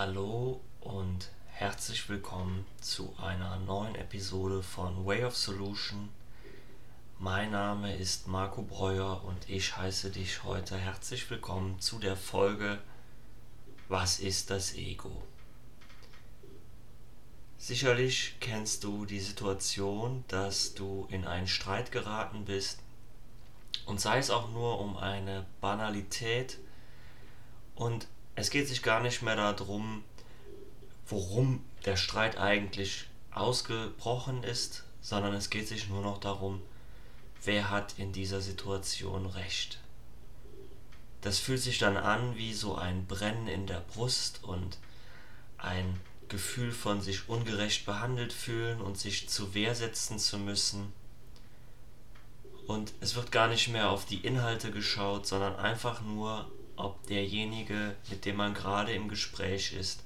Hallo und herzlich willkommen zu einer neuen Episode von Way of Solution. Mein Name ist Marco Breuer und ich heiße dich heute herzlich willkommen zu der Folge Was ist das Ego? Sicherlich kennst du die Situation, dass du in einen Streit geraten bist und sei es auch nur um eine Banalität und es geht sich gar nicht mehr darum, worum der Streit eigentlich ausgebrochen ist, sondern es geht sich nur noch darum, wer hat in dieser Situation recht. Das fühlt sich dann an wie so ein Brennen in der Brust und ein Gefühl von sich ungerecht behandelt fühlen und sich zu Wehr setzen zu müssen. Und es wird gar nicht mehr auf die Inhalte geschaut, sondern einfach nur ob derjenige, mit dem man gerade im Gespräch ist,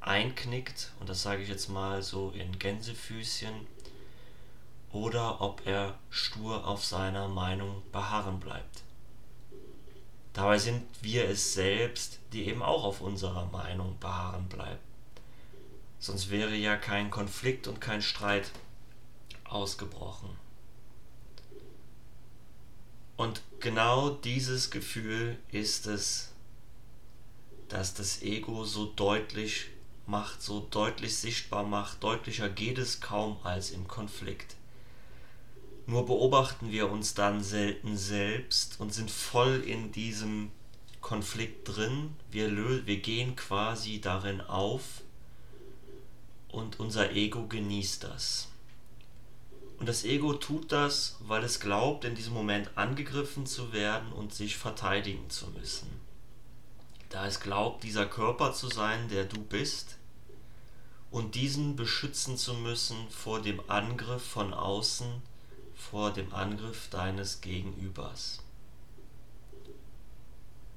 einknickt, und das sage ich jetzt mal so in Gänsefüßchen, oder ob er stur auf seiner Meinung beharren bleibt. Dabei sind wir es selbst, die eben auch auf unserer Meinung beharren bleiben. Sonst wäre ja kein Konflikt und kein Streit ausgebrochen. Und genau dieses Gefühl ist es, dass das Ego so deutlich macht, so deutlich sichtbar macht. Deutlicher geht es kaum als im Konflikt. Nur beobachten wir uns dann selten selbst und sind voll in diesem Konflikt drin. Wir, wir gehen quasi darin auf und unser Ego genießt das. Und das Ego tut das, weil es glaubt, in diesem Moment angegriffen zu werden und sich verteidigen zu müssen. Da es glaubt, dieser Körper zu sein, der du bist, und diesen beschützen zu müssen vor dem Angriff von außen, vor dem Angriff deines Gegenübers.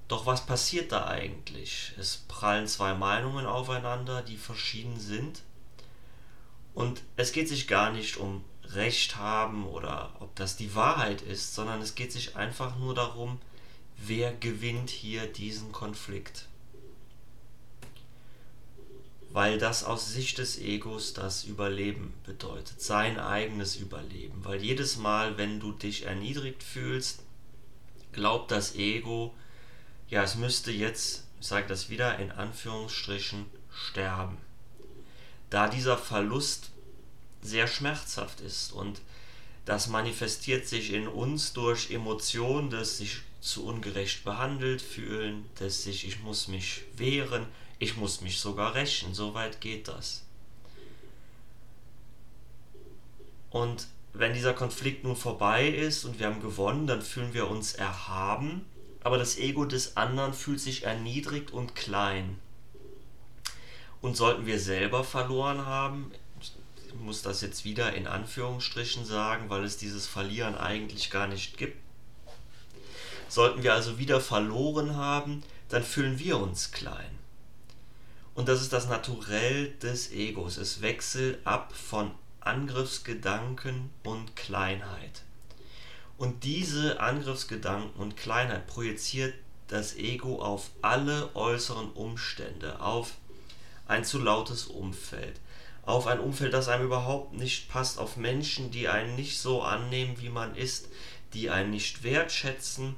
Doch was passiert da eigentlich? Es prallen zwei Meinungen aufeinander, die verschieden sind. Und es geht sich gar nicht um Recht haben oder ob das die Wahrheit ist, sondern es geht sich einfach nur darum, wer gewinnt hier diesen Konflikt. Weil das aus Sicht des Egos das Überleben bedeutet, sein eigenes Überleben. Weil jedes Mal, wenn du dich erniedrigt fühlst, glaubt das Ego, ja, es müsste jetzt, ich sage das wieder in Anführungsstrichen, sterben. Da dieser Verlust sehr schmerzhaft ist. Und das manifestiert sich in uns durch Emotionen des sich zu ungerecht behandelt fühlen, des sich, ich muss mich wehren, ich muss mich sogar rächen, so weit geht das. Und wenn dieser Konflikt nun vorbei ist und wir haben gewonnen, dann fühlen wir uns erhaben, aber das Ego des anderen fühlt sich erniedrigt und klein. Und sollten wir selber verloren haben, muss das jetzt wieder in Anführungsstrichen sagen, weil es dieses Verlieren eigentlich gar nicht gibt. Sollten wir also wieder verloren haben, dann fühlen wir uns klein. Und das ist das Naturell des Egos. Es wechselt ab von Angriffsgedanken und Kleinheit. Und diese Angriffsgedanken und Kleinheit projiziert das Ego auf alle äußeren Umstände, auf ein zu lautes Umfeld, auf ein Umfeld, das einem überhaupt nicht passt, auf Menschen, die einen nicht so annehmen, wie man ist, die einen nicht wertschätzen,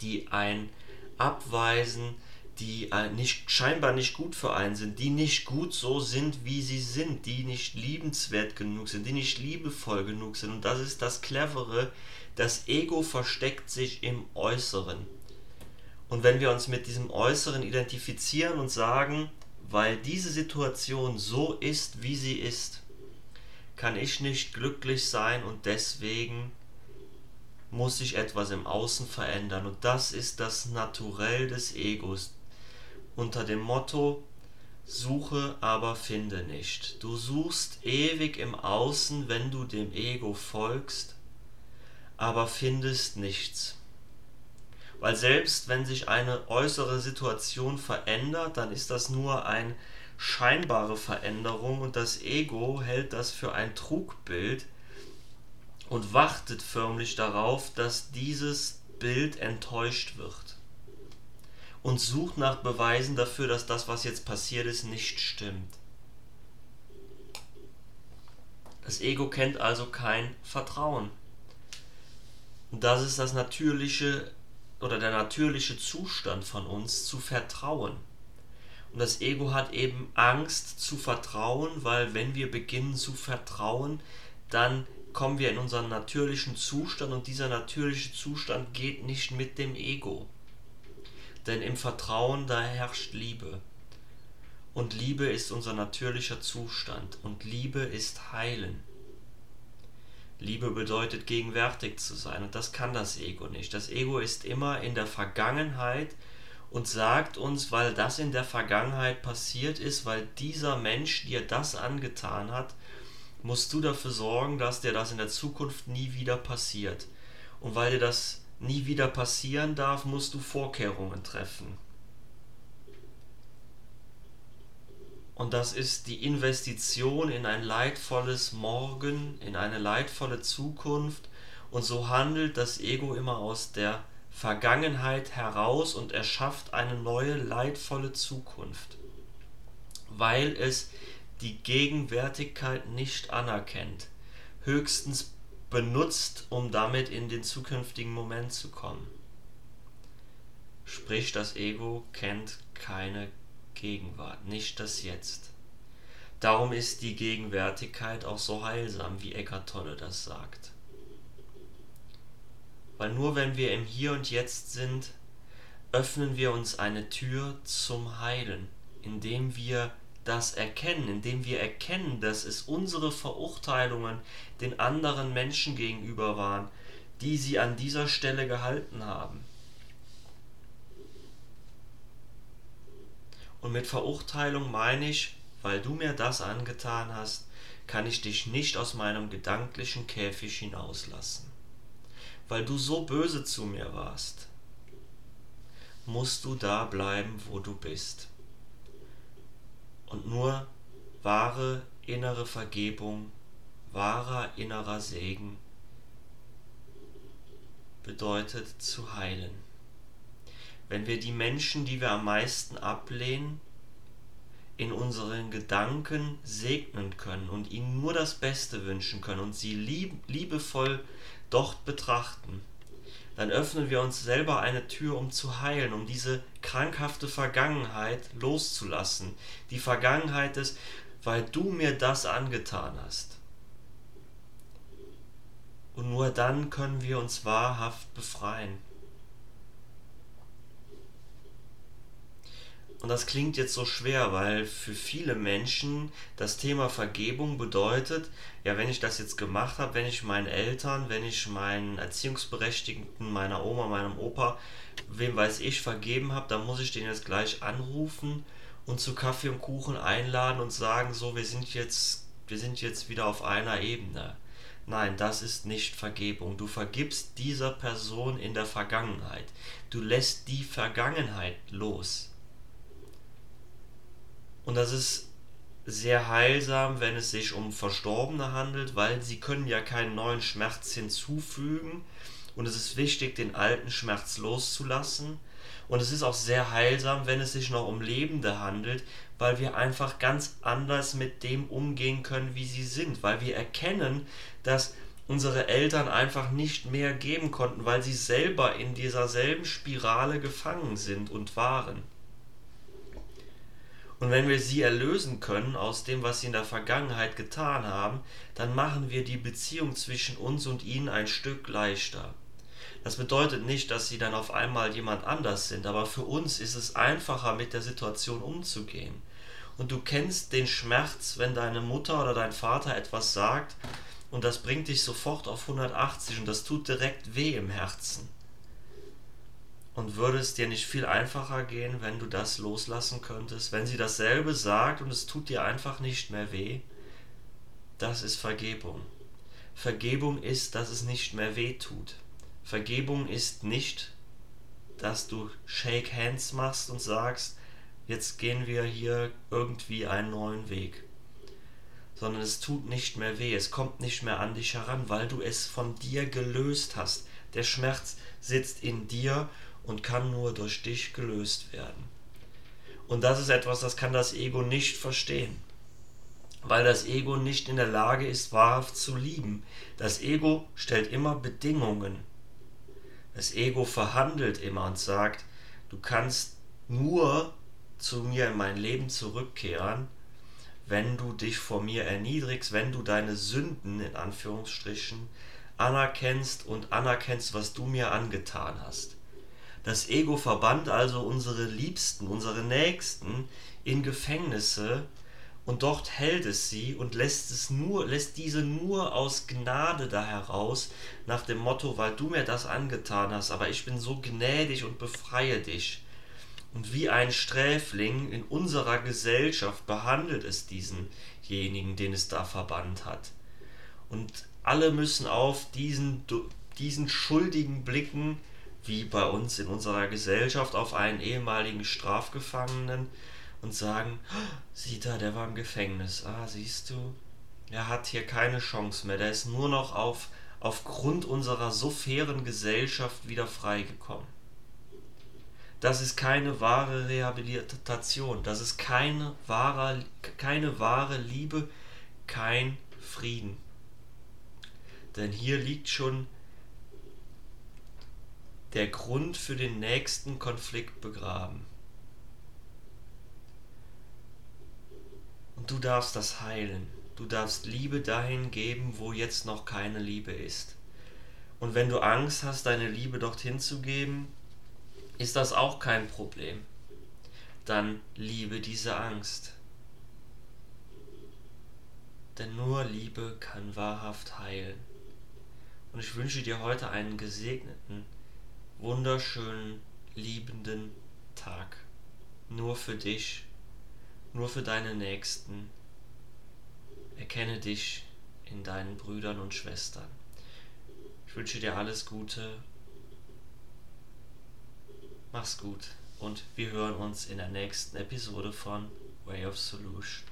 die einen abweisen, die nicht, scheinbar nicht gut für einen sind, die nicht gut so sind, wie sie sind, die nicht liebenswert genug sind, die nicht liebevoll genug sind. Und das ist das Clevere, das Ego versteckt sich im Äußeren. Und wenn wir uns mit diesem Äußeren identifizieren und sagen, weil diese Situation so ist, wie sie ist, kann ich nicht glücklich sein und deswegen muss sich etwas im Außen verändern. Und das ist das Naturell des Egos. Unter dem Motto, suche, aber finde nicht. Du suchst ewig im Außen, wenn du dem Ego folgst, aber findest nichts. Weil selbst wenn sich eine äußere Situation verändert, dann ist das nur eine scheinbare Veränderung und das Ego hält das für ein Trugbild und wartet förmlich darauf, dass dieses Bild enttäuscht wird. und sucht nach Beweisen dafür, dass das, was jetzt passiert ist, nicht stimmt. Das Ego kennt also kein Vertrauen. Und das ist das natürliche oder der natürliche Zustand von uns, zu vertrauen. Und das Ego hat eben Angst zu vertrauen, weil wenn wir beginnen zu vertrauen, dann kommen wir in unseren natürlichen Zustand und dieser natürliche Zustand geht nicht mit dem Ego. Denn im Vertrauen da herrscht Liebe. Und Liebe ist unser natürlicher Zustand und Liebe ist heilen. Liebe bedeutet gegenwärtig zu sein und das kann das Ego nicht. Das Ego ist immer in der Vergangenheit und sagt uns, weil das in der Vergangenheit passiert ist, weil dieser Mensch dir das angetan hat, musst du dafür sorgen, dass dir das in der Zukunft nie wieder passiert. Und weil dir das nie wieder passieren darf, musst du Vorkehrungen treffen. Und das ist die Investition in ein leidvolles Morgen, in eine leidvolle Zukunft. Und so handelt das Ego immer aus der Vergangenheit heraus und erschafft eine neue leidvolle Zukunft, weil es die Gegenwärtigkeit nicht anerkennt, höchstens benutzt, um damit in den zukünftigen Moment zu kommen. Sprich, das Ego kennt keine Gegenwart, nicht das Jetzt. Darum ist die Gegenwärtigkeit auch so heilsam, wie Eckart Tolle das sagt. Weil nur wenn wir im Hier und Jetzt sind, öffnen wir uns eine Tür zum Heilen, indem wir das erkennen, indem wir erkennen, dass es unsere Verurteilungen den anderen Menschen gegenüber waren, die sie an dieser Stelle gehalten haben. Und mit Verurteilung meine ich, weil du mir das angetan hast, kann ich dich nicht aus meinem gedanklichen Käfig hinauslassen. Weil du so böse zu mir warst, musst du da bleiben, wo du bist. Und nur wahre innere Vergebung, wahrer innerer Segen bedeutet zu heilen wenn wir die Menschen, die wir am meisten ablehnen, in unseren Gedanken segnen können und ihnen nur das Beste wünschen können und sie lieb, liebevoll dort betrachten, dann öffnen wir uns selber eine Tür, um zu heilen, um diese krankhafte Vergangenheit loszulassen. Die Vergangenheit ist, weil du mir das angetan hast. Und nur dann können wir uns wahrhaft befreien. Und das klingt jetzt so schwer, weil für viele Menschen das Thema Vergebung bedeutet, ja, wenn ich das jetzt gemacht habe, wenn ich meinen Eltern, wenn ich meinen Erziehungsberechtigten, meiner Oma, meinem Opa, wem weiß ich, vergeben habe, dann muss ich den jetzt gleich anrufen und zu Kaffee und Kuchen einladen und sagen, so, wir sind jetzt, wir sind jetzt wieder auf einer Ebene. Nein, das ist nicht Vergebung. Du vergibst dieser Person in der Vergangenheit. Du lässt die Vergangenheit los. Und das ist sehr heilsam, wenn es sich um Verstorbene handelt, weil sie können ja keinen neuen Schmerz hinzufügen. Und es ist wichtig, den alten Schmerz loszulassen. Und es ist auch sehr heilsam, wenn es sich noch um Lebende handelt, weil wir einfach ganz anders mit dem umgehen können, wie sie sind. Weil wir erkennen, dass unsere Eltern einfach nicht mehr geben konnten, weil sie selber in dieser selben Spirale gefangen sind und waren. Und wenn wir sie erlösen können aus dem, was sie in der Vergangenheit getan haben, dann machen wir die Beziehung zwischen uns und ihnen ein Stück leichter. Das bedeutet nicht, dass sie dann auf einmal jemand anders sind, aber für uns ist es einfacher, mit der Situation umzugehen. Und du kennst den Schmerz, wenn deine Mutter oder dein Vater etwas sagt und das bringt dich sofort auf 180 und das tut direkt weh im Herzen. Und würde es dir nicht viel einfacher gehen, wenn du das loslassen könntest, wenn sie dasselbe sagt und es tut dir einfach nicht mehr weh? Das ist Vergebung. Vergebung ist, dass es nicht mehr weh tut. Vergebung ist nicht, dass du Shake Hands machst und sagst, jetzt gehen wir hier irgendwie einen neuen Weg. Sondern es tut nicht mehr weh, es kommt nicht mehr an dich heran, weil du es von dir gelöst hast. Der Schmerz sitzt in dir und kann nur durch dich gelöst werden. Und das ist etwas, das kann das Ego nicht verstehen, weil das Ego nicht in der Lage ist, wahrhaft zu lieben. Das Ego stellt immer Bedingungen. Das Ego verhandelt immer und sagt, du kannst nur zu mir in mein Leben zurückkehren, wenn du dich vor mir erniedrigst, wenn du deine Sünden in Anführungsstrichen anerkennst und anerkennst, was du mir angetan hast. Das Ego verbannt also unsere Liebsten, unsere Nächsten in Gefängnisse und dort hält es sie und lässt es nur, lässt diese nur aus Gnade da heraus, nach dem Motto, weil du mir das angetan hast, aber ich bin so gnädig und befreie dich. Und wie ein Sträfling in unserer Gesellschaft behandelt es diesenjenigen, den es da verbannt hat. Und alle müssen auf diesen, diesen schuldigen Blicken, wie bei uns in unserer Gesellschaft, auf einen ehemaligen Strafgefangenen und sagen, sieh da, der war im Gefängnis. Ah, siehst du, er hat hier keine Chance mehr. Der ist nur noch auf, aufgrund unserer so fairen Gesellschaft wieder freigekommen. Das ist keine wahre Rehabilitation. Das ist keine wahre, keine wahre Liebe, kein Frieden. Denn hier liegt schon der Grund für den nächsten Konflikt begraben. Und du darfst das heilen. Du darfst Liebe dahin geben, wo jetzt noch keine Liebe ist. Und wenn du Angst hast, deine Liebe dorthin zu geben, ist das auch kein Problem. Dann liebe diese Angst. Denn nur Liebe kann wahrhaft heilen. Und ich wünsche dir heute einen gesegneten, wunderschönen, liebenden Tag. Nur für dich, nur für deine Nächsten. Erkenne dich in deinen Brüdern und Schwestern. Ich wünsche dir alles Gute Mach's gut und wir hören uns in der nächsten Episode von Way of Solution.